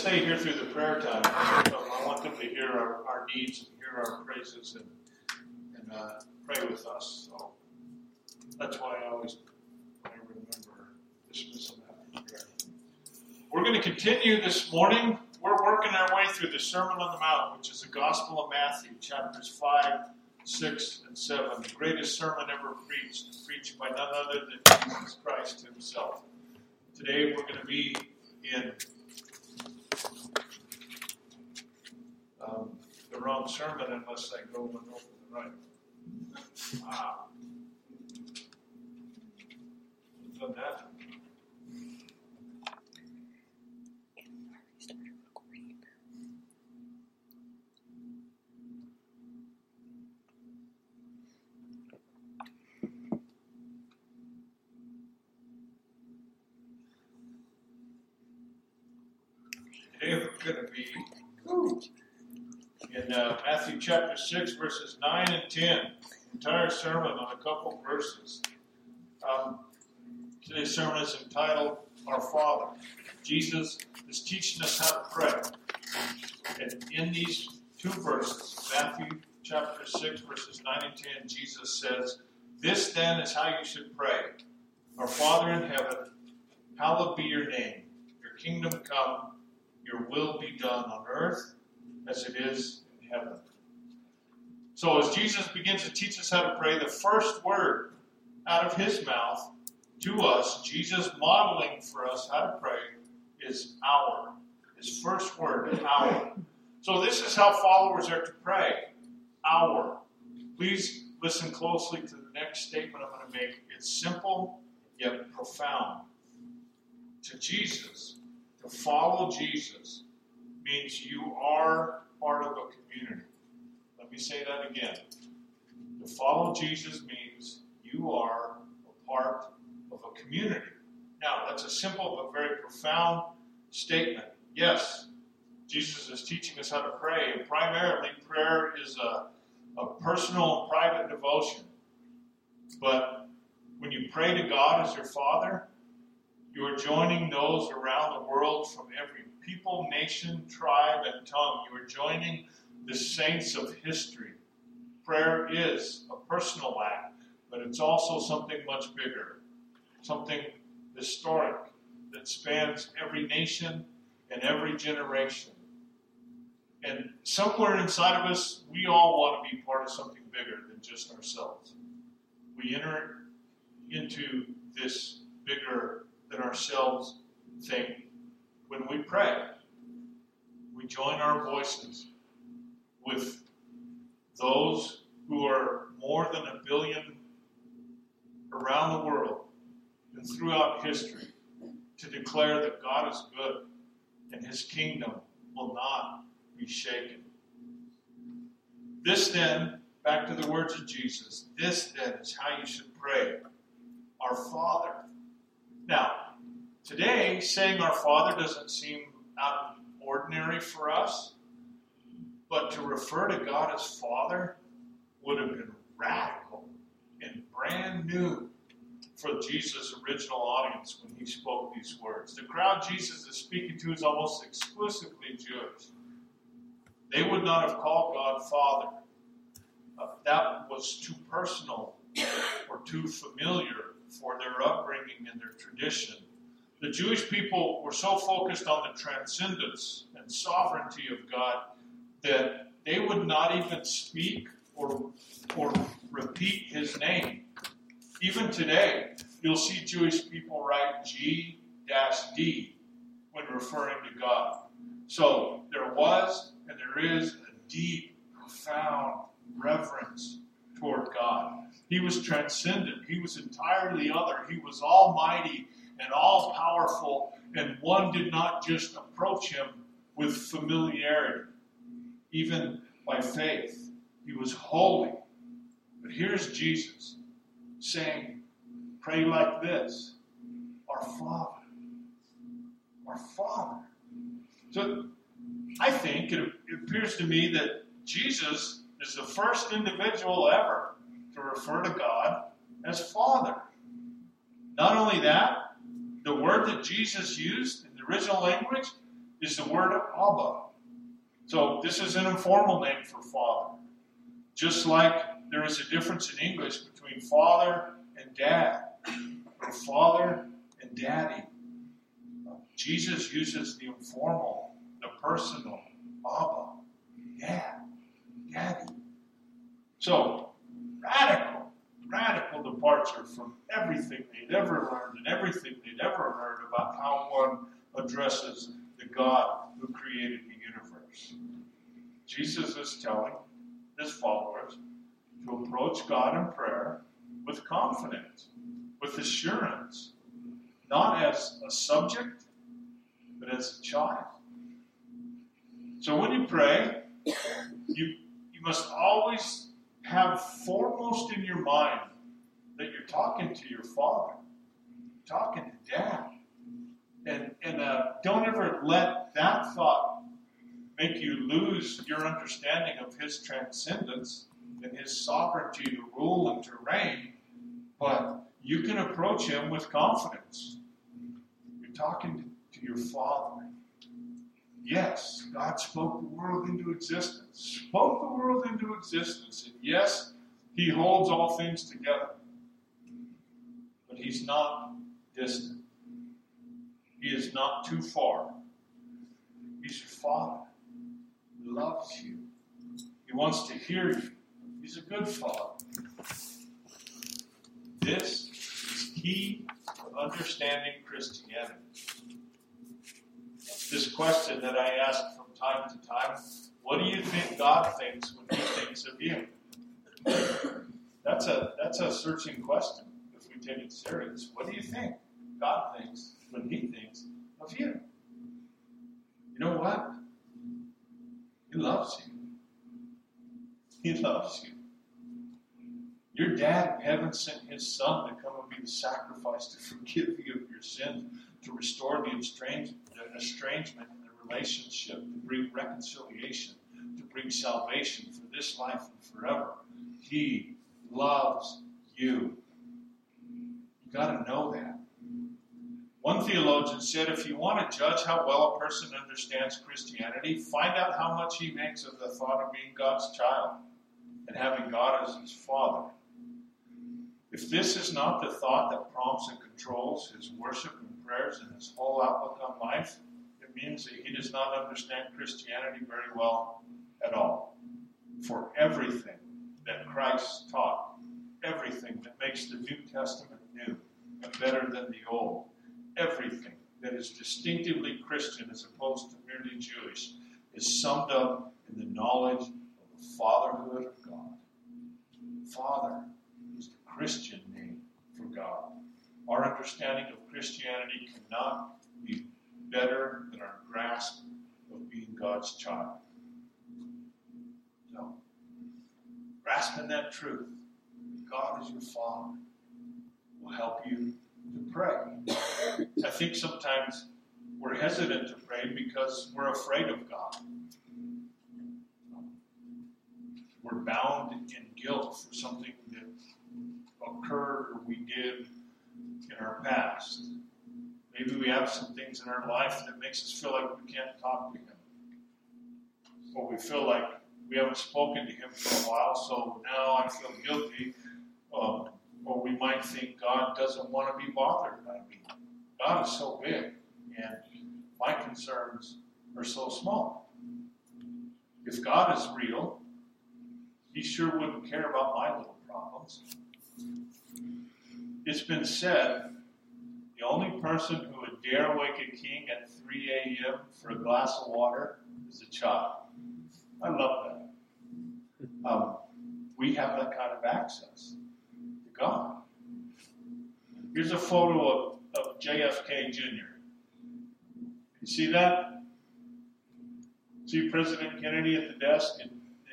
stay here through the prayer time. I want them to hear our, our needs and hear our praises and, and uh, pray with us. So that's why I always I remember dismissal prayer. We're going to continue this morning. We're working our way through the Sermon on the Mount, which is the Gospel of Matthew, chapters 5, 6, and 7. The greatest sermon ever preached, preached by none other than Jesus Christ himself. Today we're going to be in um, the wrong sermon unless I go one over the right. Ah. Done that. Today we're going to be in uh, Matthew chapter 6, verses 9 and 10. Entire sermon on a couple verses. Um, today's sermon is entitled Our Father. Jesus is teaching us how to pray. And in these two verses, Matthew chapter 6, verses 9 and 10, Jesus says, This then is how you should pray. Our Father in heaven, hallowed be your name. Your kingdom come, your will be done on earth as it is in heaven. So, as Jesus begins to teach us how to pray, the first word out of his mouth to us, Jesus modeling for us how to pray, is our. His first word, our. So, this is how followers are to pray our. Please listen closely to the next statement I'm going to make. It's simple yet profound. To Jesus, to follow Jesus means you are part of a community. Let me say that again. To follow Jesus means you are a part of a community. Now, that's a simple but very profound statement. Yes, Jesus is teaching us how to pray, and primarily, prayer is a, a personal and private devotion. But when you pray to God as your Father, you are joining those around the world from every people, nation, tribe, and tongue. You are joining the saints of history. Prayer is a personal act, but it's also something much bigger, something historic that spans every nation and every generation. And somewhere inside of us, we all want to be part of something bigger than just ourselves. We enter into this bigger than ourselves thing when we pray. We join our voices with those who are more than a billion around the world and throughout history to declare that God is good and his kingdom will not be shaken. This then, back to the words of Jesus, this then is how you should pray. Our Father. Now, today, saying our Father doesn't seem out of ordinary for us, but to refer to God as Father would have been radical and brand new for Jesus' original audience when he spoke these words. The crowd Jesus is speaking to is almost exclusively Jewish. They would not have called God Father. Uh, that was too personal or too familiar for their upbringing and their tradition. The Jewish people were so focused on the transcendence and sovereignty of God that they would not even speak or, or repeat his name. Even today, you'll see Jewish people write G D when referring to God. So there was and there is a deep, profound reverence toward God. He was transcendent, he was entirely other, he was almighty and all powerful, and one did not just approach him with familiarity, even by faith. He was holy. But here's Jesus saying, Pray like this Our Father. Our Father. So I think it, appears to me that Jesus is the first individual ever to refer to God as Father. Not only that, the word that Jesus used in the original language is the word Abba. So this is an informal name for father. Just like there is a difference in English between father and dad, or father and daddy. Jesus uses the informal, the personal, Abba, dad, daddy. So, radical, radical departure from everything they'd ever learned and everything they'd ever heard about how one addresses the God who created the universe. Jesus is telling his followers to approach God in prayer with confidence, with assurance, not as a subject, but as a child. So when you pray, you, you must always have foremost in your mind that you're talking to your father, talking to dad. And, and uh, don't ever let that thought make you lose your understanding of his transcendence and his sovereignty to rule and to reign. But you can approach him with confidence. You're talking to, to your father. Yes, God spoke the world into existence, spoke the world into existence. And yes, He holds all things together. He's not distant, He is not too far. He's your Father. He loves you, He wants to hear you. He's a good Father. This is key to understanding Christianity this question that I ask from time to time what do you think God thinks when He thinks of you? That's a that's a searching question take serious. What do you think God thinks when He thinks of you? You know what? He loves you. He loves you. Your dad in heaven sent his son to come and be the sacrifice to forgive you of your sins, to restore the estrangement estrangement in the relationship, to bring reconciliation, to bring salvation for this life and forever. He loves you. You got to know that. One theologian said if you want to judge how well a person understands Christianity, find out how much he makes of the thought of being God's child and having God as his father. If this is not the thought that prompts and controls his worship and prayers and his whole outlook on life, it means that he does not understand Christianity very well at all. For everything that Christ taught, everything that makes the New Testament new and better than the Old, everything that is distinctively Christian as opposed to merely Jewish, is summed up in the knowledge of the fatherhood of God. Father is the Christian name for God. Our understanding of Christianity cannot be better than our grasp of being God's child. So, grasping that truth, God is your Father, will help you to pray. I think sometimes we're hesitant to pray because we're afraid of God. We're bound in guilt for something that occurred or we did in our past. Maybe we have some things in our life that makes us feel like we can't talk to Him. Or we feel like we haven't spoken to Him for a while, so now I feel guilty. Or we might think God doesn't want to be bothered by me. God is so big, and my concerns are so small. If God is real, He sure wouldn't care about my little problems. It's been said the only person who would dare wake a king at 3 a.m. for a glass of water is a child. I love that. Um, we have that kind of access Here's a photo of, of JFK Jr. You see that? See President Kennedy at the desk and,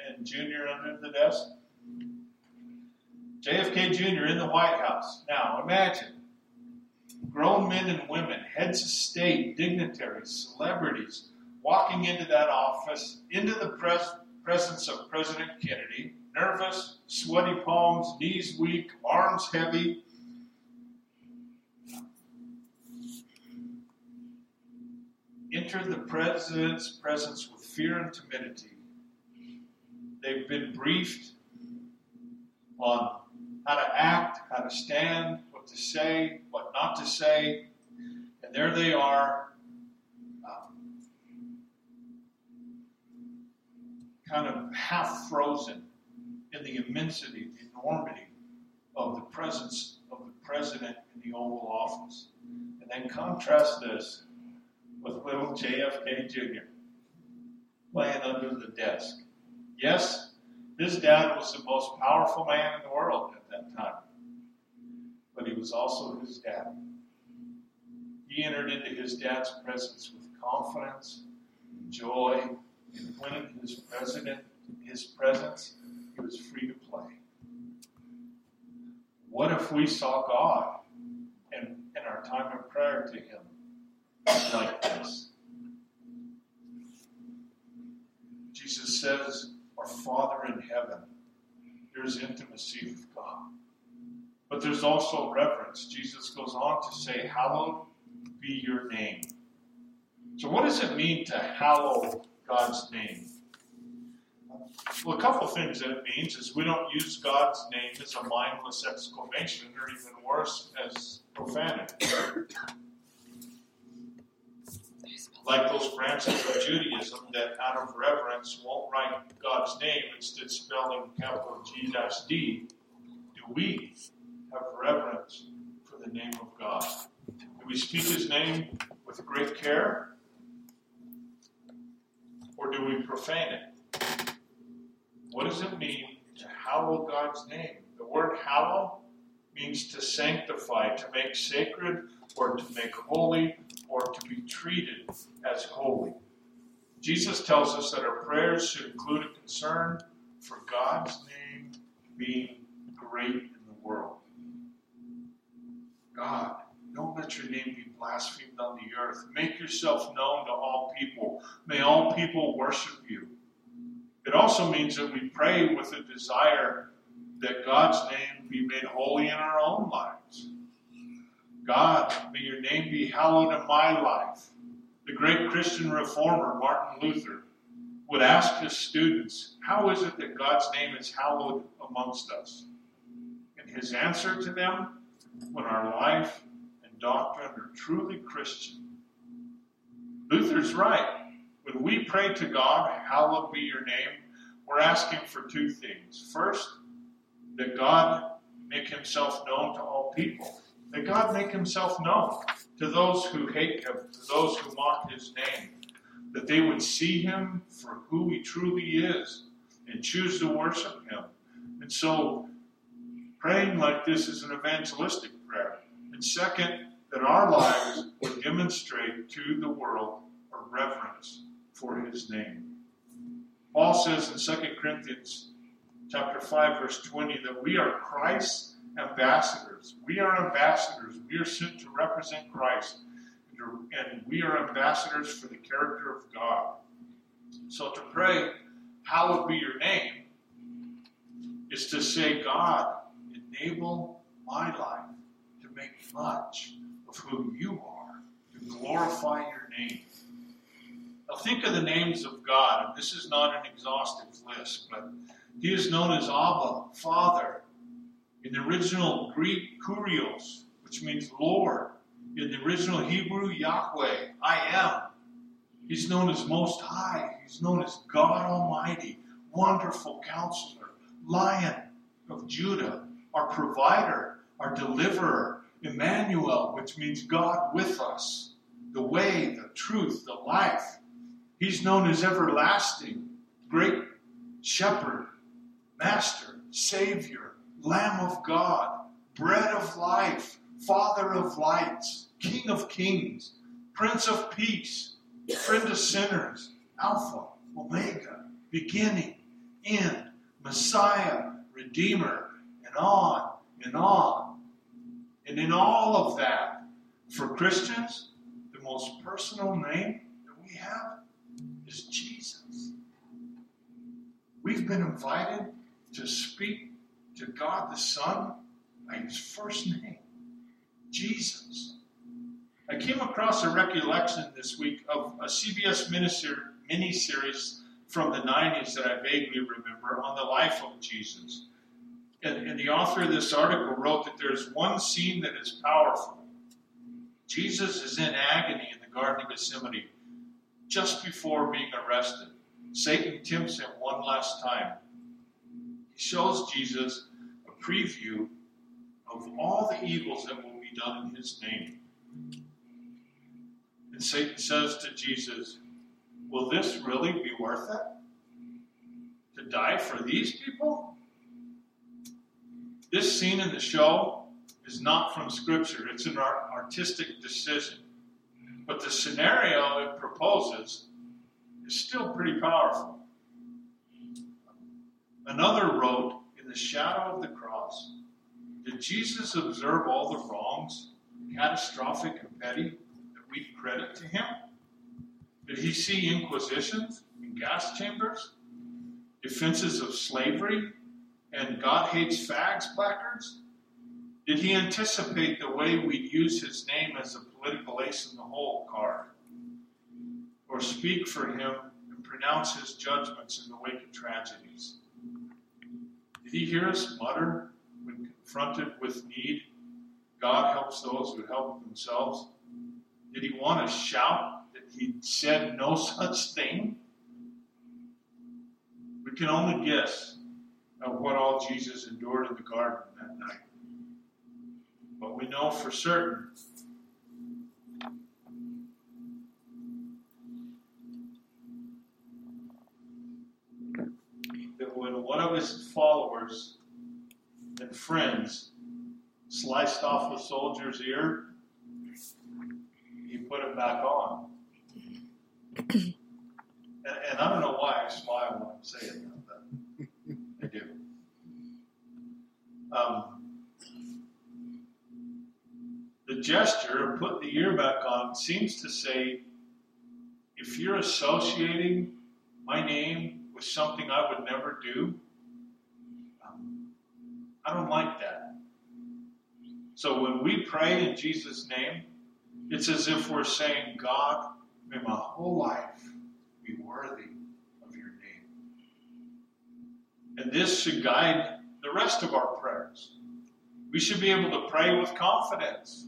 and Jr. under the desk? JFK Jr. in the White House. Now imagine grown men and women, heads of state, dignitaries, celebrities, walking into that office, into the pres- presence of President Kennedy, nervous, sweaty palms, knees weak, arms heavy. enter the president's presence with fear and timidity. They've been briefed on how to act, how to stand, what to say, what not to say. And there they are, um, kind of half frozen the immensity, the enormity of the presence of the president in the Oval Office. And then contrast this with little JFK Jr. laying under the desk. Yes, his dad was the most powerful man in the world at that time, but he was also his dad. He entered into his dad's presence with confidence and joy, and when his president, his presence, was free to play. What if we saw God in, in our time of prayer to Him like this? Jesus says, Our Father in heaven, there's intimacy with God. But there's also reverence. Jesus goes on to say, Hallowed be your name. So, what does it mean to hallow God's name? Well, a couple things that means is we don't use God's name as a mindless exclamation, or even worse, as profanity. Like those branches of Judaism that, out of reverence, won't write God's name, instead spelling capital G D, do we have reverence for the name of God? Do we speak His name with great care, or do we profane it? What does it mean to hallow God's name? The word hallow means to sanctify, to make sacred, or to make holy, or to be treated as holy. Jesus tells us that our prayers should include a concern for God's name being great in the world. God, don't let your name be blasphemed on the earth. Make yourself known to all people. May all people worship you. It also means that we pray with a desire that God's name be made holy in our own lives. God, may your name be hallowed in my life. The great Christian reformer, Martin Luther, would ask his students, How is it that God's name is hallowed amongst us? And his answer to them, when our life and doctrine are truly Christian. Luther's right. When we pray to God, hallowed be your name, we're asking for two things. First, that God make himself known to all people. That God make himself known to those who hate him, to those who mock his name. That they would see him for who he truly is and choose to worship him. And so, praying like this is an evangelistic prayer. And second, that our lives would demonstrate to the world a reverence for his name. Paul says in 2 Corinthians chapter 5, verse 20, that we are Christ's ambassadors. We are ambassadors. We are sent to represent Christ. And we are ambassadors for the character of God. So to pray, hallowed be your name, is to say, God, enable my life to make much of who you are, to glorify your name. Now think of the names of God, this is not an exhaustive list, but he is known as Abba, Father. In the original Greek, Kurios, which means Lord. In the original Hebrew, Yahweh, I am. He's known as Most High. He's known as God Almighty, Wonderful Counselor, Lion of Judah, our provider, our deliverer, Emmanuel, which means God with us, the way, the truth, the life. He's known as everlasting, great shepherd, master, savior, lamb of God, bread of life, father of lights, king of kings, prince of peace, friend of sinners, alpha, omega, beginning, end, messiah, redeemer, and on and on. And in all of that, for Christians, the most personal name that we have is Jesus. We've been invited to speak to God the Son by his first name, Jesus. I came across a recollection this week of a CBS miniseries from the 90s that I vaguely remember on the life of Jesus. And, and the author of this article wrote that there's one scene that is powerful. Jesus is in agony in the Garden of Gethsemane just before being arrested. Satan tempts him one last time. He shows Jesus a preview of all the evils that will be done in his name. And Satan says to Jesus, Will this really be worth it? To die for these people? This scene in the show is not from Scripture, it's an artistic decision. But the scenario it proposes is still pretty powerful. Another wrote, In the shadow of the cross, did Jesus observe all the wrongs, catastrophic and petty, that we credit to him? Did he see inquisitions and gas chambers, defenses of slavery, and God hates fags placards? Did he anticipate the way we'd use his name as a political ace in the hole card? Or speak for him and pronounce his judgments in the wake of tragedies? Did he hear us mutter when confronted with need? God helps those who help themselves. Did he want to shout that he said no such thing? We can only guess at what all Jesus endured in the garden that night. But we know for certain that when one of his followers and friends a soldier's ear, he put it back on. and, and, I don't know why I smile when I'm saying that, but I do. Um, the gesture of putting the ear back on seems to say, if you're associating my name with something I would never do, um, I don't like that. So when we pray in Jesus' name, it's as if we're saying, God, may my whole life be worthy of your name. And this should guide the rest of our prayers. We should be able to pray with confidence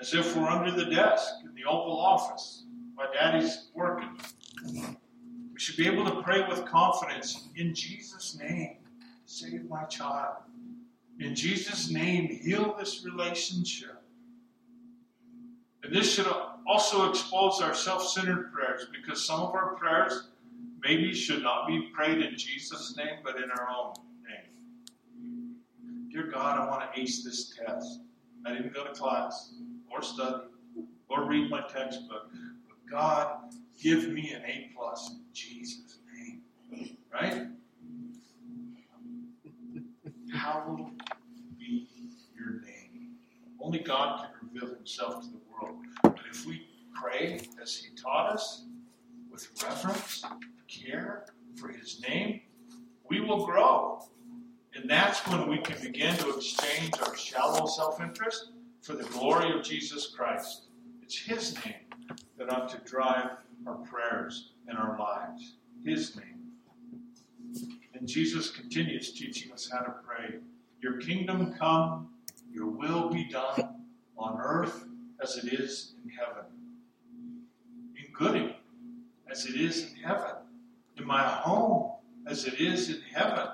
as if we're under the desk in the Oval Office. My daddy's working. We should be able to pray with confidence in Jesus' name. Save my child. In Jesus' name, heal this relationship. And this should also expose our self centered prayers because some of our prayers maybe should not be prayed in Jesus' name, but in our own name. Dear God, I want to ace this test. I didn't go to class or study or read my textbook. But God, give me an A plus in Jesus' name. Right? Name. Only God can reveal himself to the world. But if we pray as he taught us, with reverence, care for his name, we will grow. And that's when we can begin to exchange our shallow self interest for the glory of Jesus Christ. It's His name that ought to drive our prayers and our lives. His name. And Jesus continues teaching us how to pray. Your kingdom come, your will be done on earth as it is in heaven. In Gooding, as it is in heaven. In my home, as it is in heaven.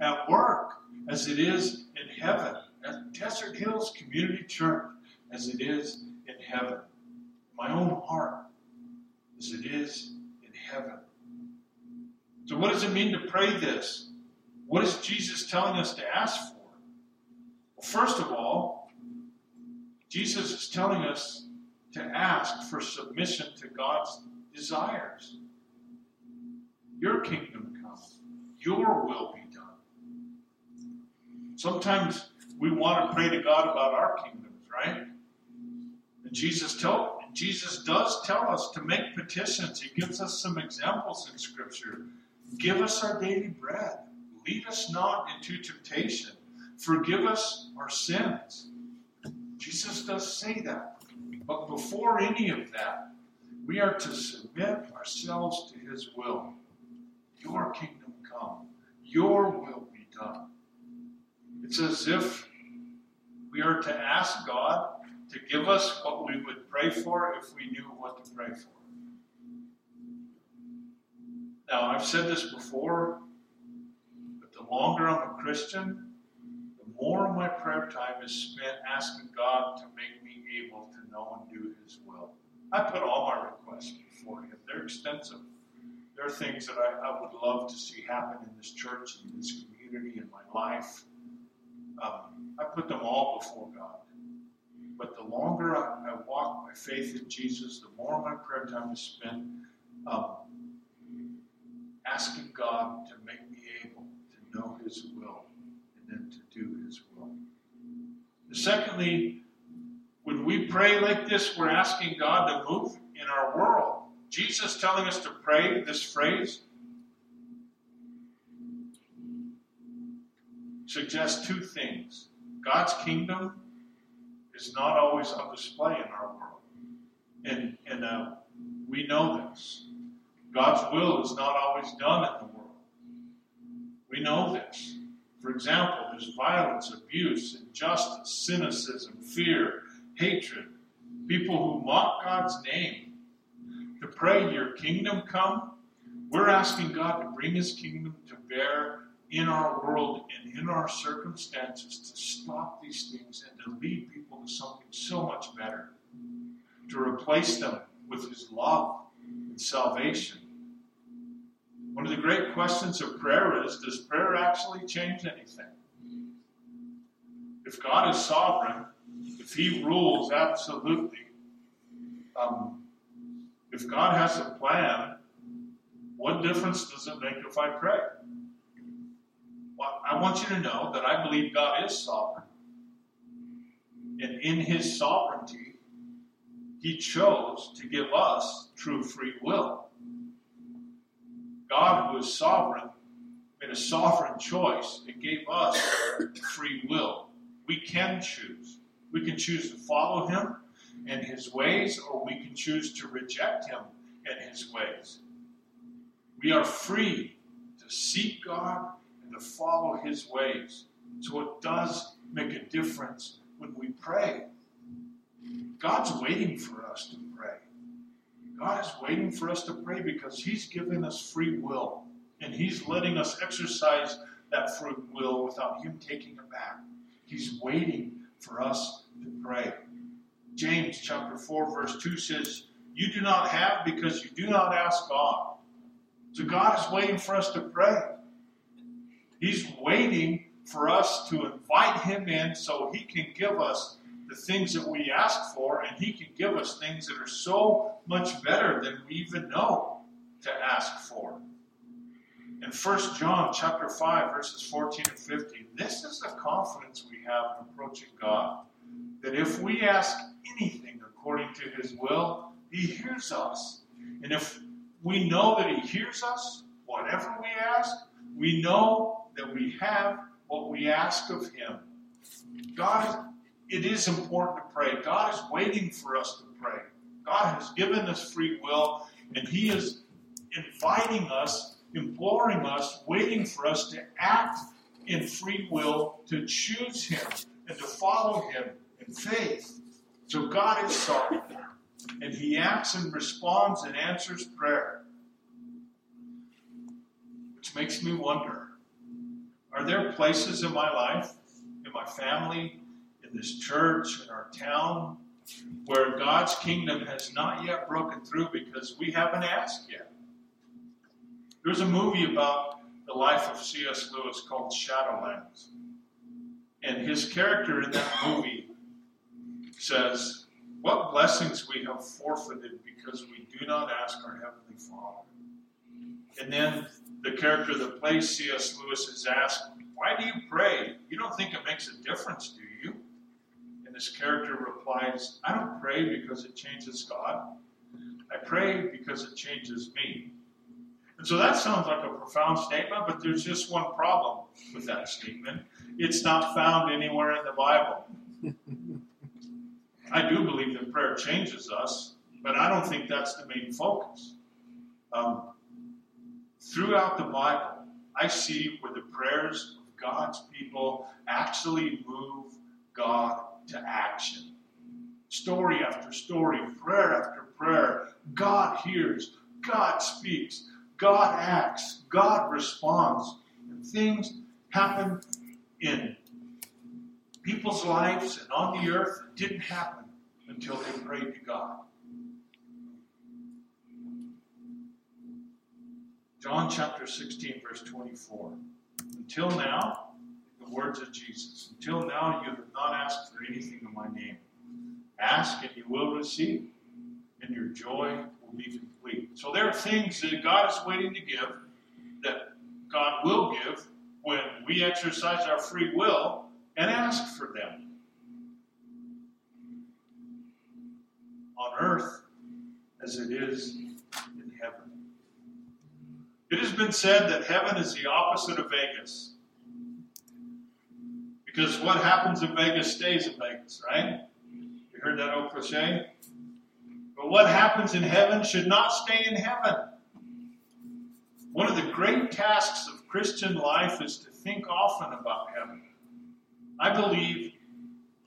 At work, as it is in heaven at Desert Hills Community Church as it is in heaven. My own heart as it is in heaven. So, what does it mean to pray this? What is Jesus telling us to ask for? First of all, Jesus is telling us to ask for submission to God's desires. Your kingdom come, your will be done. Sometimes we want to pray to God about our kingdoms, right? And Jesus tell Jesus does tell us to make petitions. He gives us some examples in Scripture. Give us our daily bread. Lead us not into temptation. Forgive us our sins. Jesus does say that. But before any of that, we are to submit ourselves to His will. Your kingdom come, your will be done. It's as if we are to ask God to give us what we would pray for if we knew what to pray for. Now, I've said this before, but the longer I'm a Christian, the of my prayer time is spent asking God to make me able to know and do His will. I put all my requests before Him. They're extensive. There are things that I, I would love to see happen in this church, in this community, in my life. Um, I put them all before God. But the longer I, I, walk by faith in Jesus, the more of my prayer time is spent um, asking God to make me able to know His will Secondly, when we pray like this, we're asking God to move in our world. Jesus telling us to pray this phrase suggests two things. God's kingdom is not always on display in our world. And, and uh, we know this. God's will is not always done in the world. We know this. For example, there's violence, abuse, injustice, cynicism, fear, hatred, people who mock God's name. To pray, Your kingdom come, we're asking God to bring His kingdom to bear in our world and in our circumstances to stop these things and to lead people to something so much better, to replace them with His love and salvation. One of the great questions of prayer is Does prayer actually change anything? If God is sovereign, if He rules absolutely, um, if God has a plan, what difference does it make if I pray? Well, I want you to know that I believe God is sovereign. And in His sovereignty, He chose to give us true free will. God, who is sovereign, made a sovereign choice and gave us free will. We can choose. We can choose to follow Him and His ways, or we can choose to reject Him and His ways. We are free to seek God and to follow His ways. So it does make a difference when we pray. God's waiting for us to pray. God is waiting for us to pray because He's given us free will. And He's letting us exercise that free will without Him taking it back. He's waiting for us to pray. James chapter 4, verse 2 says, You do not have because you do not ask God. So God is waiting for us to pray. He's waiting for us to invite Him in so He can give us the things that we ask for, and He can give us things that are so much better than we even know to ask for. In 1 John chapter 5, verses 14 and 15, this is the confidence we have in approaching God. That if we ask anything according to his will, he hears us. And if we know that he hears us, whatever we ask, we know that we have what we ask of him. God it is important to pray. God is waiting for us to pray. God has given us free will, and He is inviting us, imploring us, waiting for us to act in free will, to choose Him, and to follow Him in faith. So God is sovereign, and He acts and responds and answers prayer. Which makes me wonder are there places in my life, in my family, in this church, in our town, where God's kingdom has not yet broken through because we haven't asked yet. There's a movie about the life of C.S. Lewis called Shadowlands. And his character in that movie says, What blessings we have forfeited because we do not ask our Heavenly Father. And then the character that plays C.S. Lewis is asked, Why do you pray? You don't think it makes a difference, this character replies, I don't pray because it changes God. I pray because it changes me. And so that sounds like a profound statement, but there's just one problem with that statement. It's not found anywhere in the Bible. I do believe that prayer changes us, but I don't think that's the main focus. Um, throughout the Bible, I see where the prayers of God's people actually move God to action. Story after story, prayer after prayer, God hears, God speaks, God acts, God responds, and things happen in people's lives and on the earth that didn't happen until they prayed to God. John chapter 16, verse 24. Until now, words of Jesus, until now you have not asked for anything in my name. Ask and you will receive, and your joy will be complete. So there are things that God is waiting to give, that God will give when we exercise our free will and ask for them. On earth as it is in heaven. It has been said that heaven is the opposite of Vegas. Because what happens in Vegas stays in Vegas, right? You heard that old cliche? But what happens in heaven should not stay in heaven. One of the great tasks of Christian life is to think often about heaven. I believe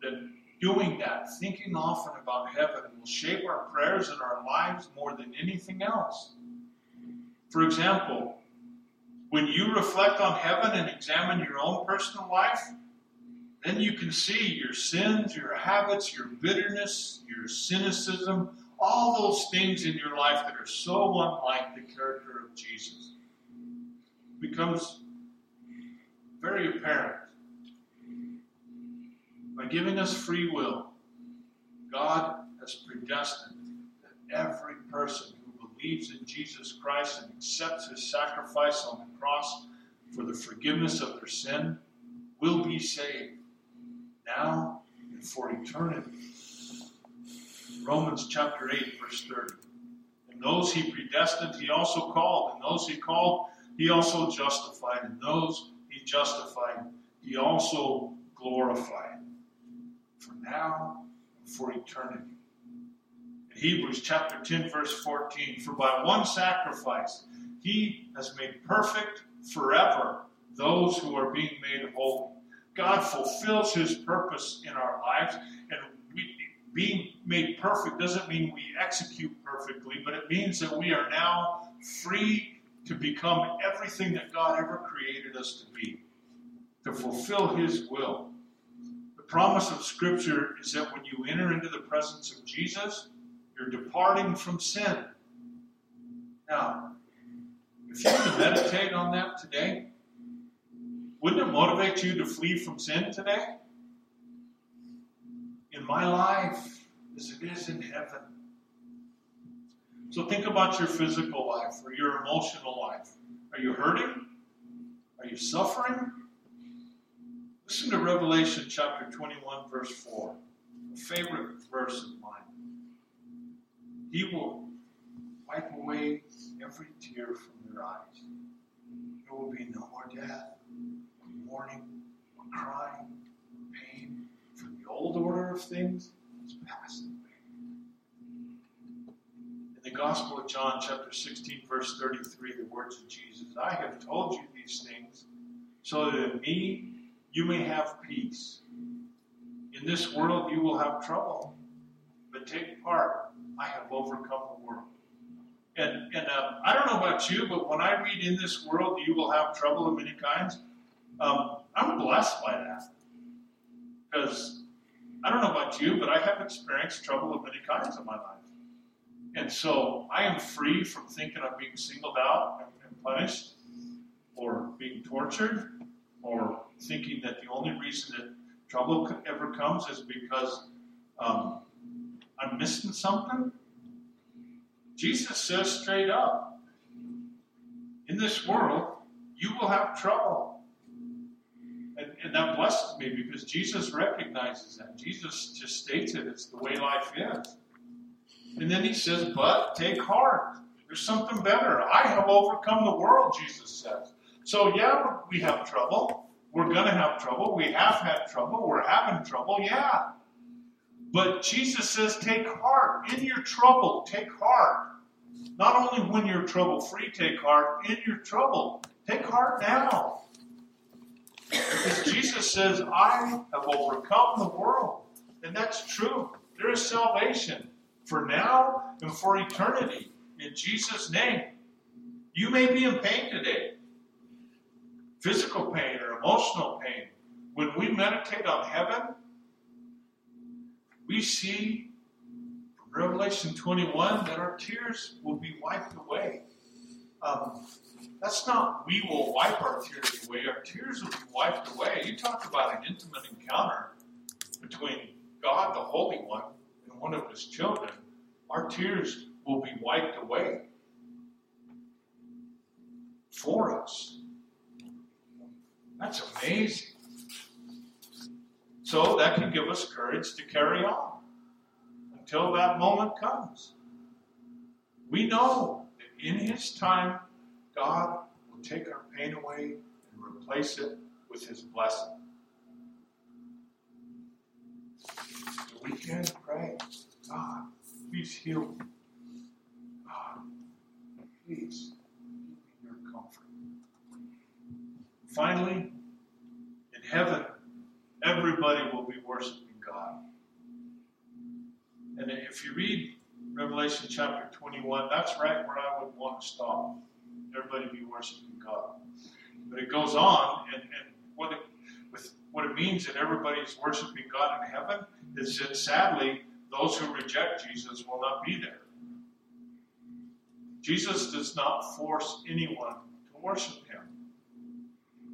that doing that, thinking often about heaven, will shape our prayers and our lives more than anything else. For example, when you reflect on heaven and examine your own personal life, then you can see your sins, your habits, your bitterness, your cynicism, all those things in your life that are so unlike the character of Jesus. becomes very apparent. By giving us free will, God has predestined that every person who believes in Jesus Christ and accepts his sacrifice on the cross for the forgiveness of their sin will be saved now and for eternity. Romans chapter 8, verse 30. And those he predestined, he also called. And those he called, he also justified. And those he justified, he also glorified. For now and for eternity. In Hebrews chapter 10, verse 14. For by one sacrifice, he has made perfect forever those who are being made holy. God fulfills his purpose in our lives, and we, being made perfect doesn't mean we execute perfectly, but it means that we are now free to become everything that God ever created us to be, to fulfill his will. The promise of Scripture is that when you enter into the presence of Jesus, you're departing from sin. Now, if you meditate on that today, wouldn't it motivate you to flee from sin today? In my life, as it is in heaven. So think about your physical life or your emotional life. Are you hurting? Are you suffering? Listen to Revelation chapter 21, verse 4, a favorite verse of mine. He will wipe away every tear from their eyes. There will be no more death mourning or crying or pain, for the old order of things has passed away. In the Gospel of John, chapter 16, verse 33, the words of Jesus I have told you these things so that in me you may have peace. In this world you will have trouble, but take part. I have overcome the world. And, and uh, I don't know about you, but when I read in this world you will have trouble of many kinds, um, I'm blessed by that because I don't know about you, but I have experienced trouble of many kinds in my life. And so I am free from thinking I'm being singled out and punished or being tortured or thinking that the only reason that trouble ever comes is because um, I'm missing something. Jesus says straight up in this world, you will have trouble. And, that blesses me because Jesus recognizes that. Jesus just states it. It's the way life is. And then he says, But take heart. There's something better. I have overcome the world, Jesus says. So, yeah, we have trouble. We're going to have trouble. We have had trouble. We're having trouble. Yeah. But Jesus says, take heart in your trouble. Take heart. Not only when you're trouble free, take heart in your trouble. Take heart now. Because Jesus says, I have overcome the world. And that's true. There is salvation for now and for eternity in Jesus' name. You may be in pain today physical pain or emotional pain. When we meditate on heaven, we see Revelation 21 that our tears will be wiped away. Um, that's not we will wipe our tears away. Our tears will be wiped away. You talk about an intimate encounter between God, the Holy One, and one of His children. Our tears will be wiped away for us. That's amazing. So that can give us courage to carry on until that moment comes. We know in His time, God will take our pain away and replace it with His blessing. So we can pray, God, please heal me. God, please give me your comfort. Finally, in heaven, everybody will be worshiping God. And if you read Revelation chapter 21, that's right where I would want to stop. Everybody be worshiping God. But it goes on, and, and what it with what it means that everybody's worshiping God in heaven is that sadly those who reject Jesus will not be there. Jesus does not force anyone to worship him.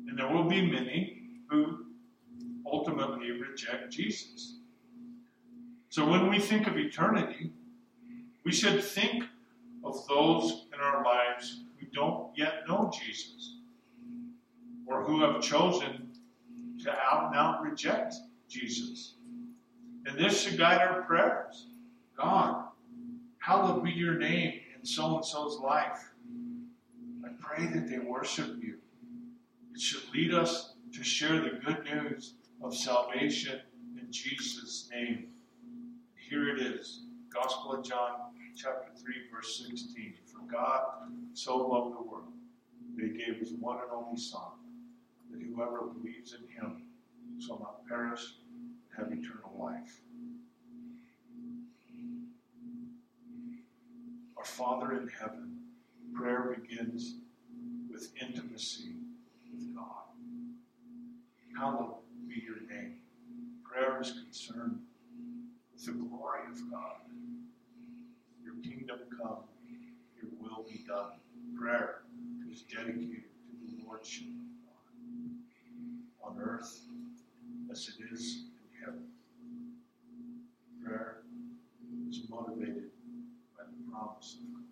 And there will be many who ultimately reject Jesus. So when we think of eternity, we should think of those in our lives who don't yet know Jesus or who have chosen to out and out reject Jesus. And this should guide our prayers. God, hallowed be your name in so and so's life. I pray that they worship you. It should lead us to share the good news of salvation in Jesus' name. Here it is Gospel of John, chapter 3, verse 16. For God so loved the world that he gave his one and only Son, that whoever believes in him shall not perish, but have eternal life. Our Father in heaven, prayer begins with intimacy with God. Hallowed be your name. Prayer is concerned with the glory of God. Kingdom come, your will be done. Prayer is dedicated to the Lordship of God on earth as it is in heaven. Prayer is motivated by the promise of God.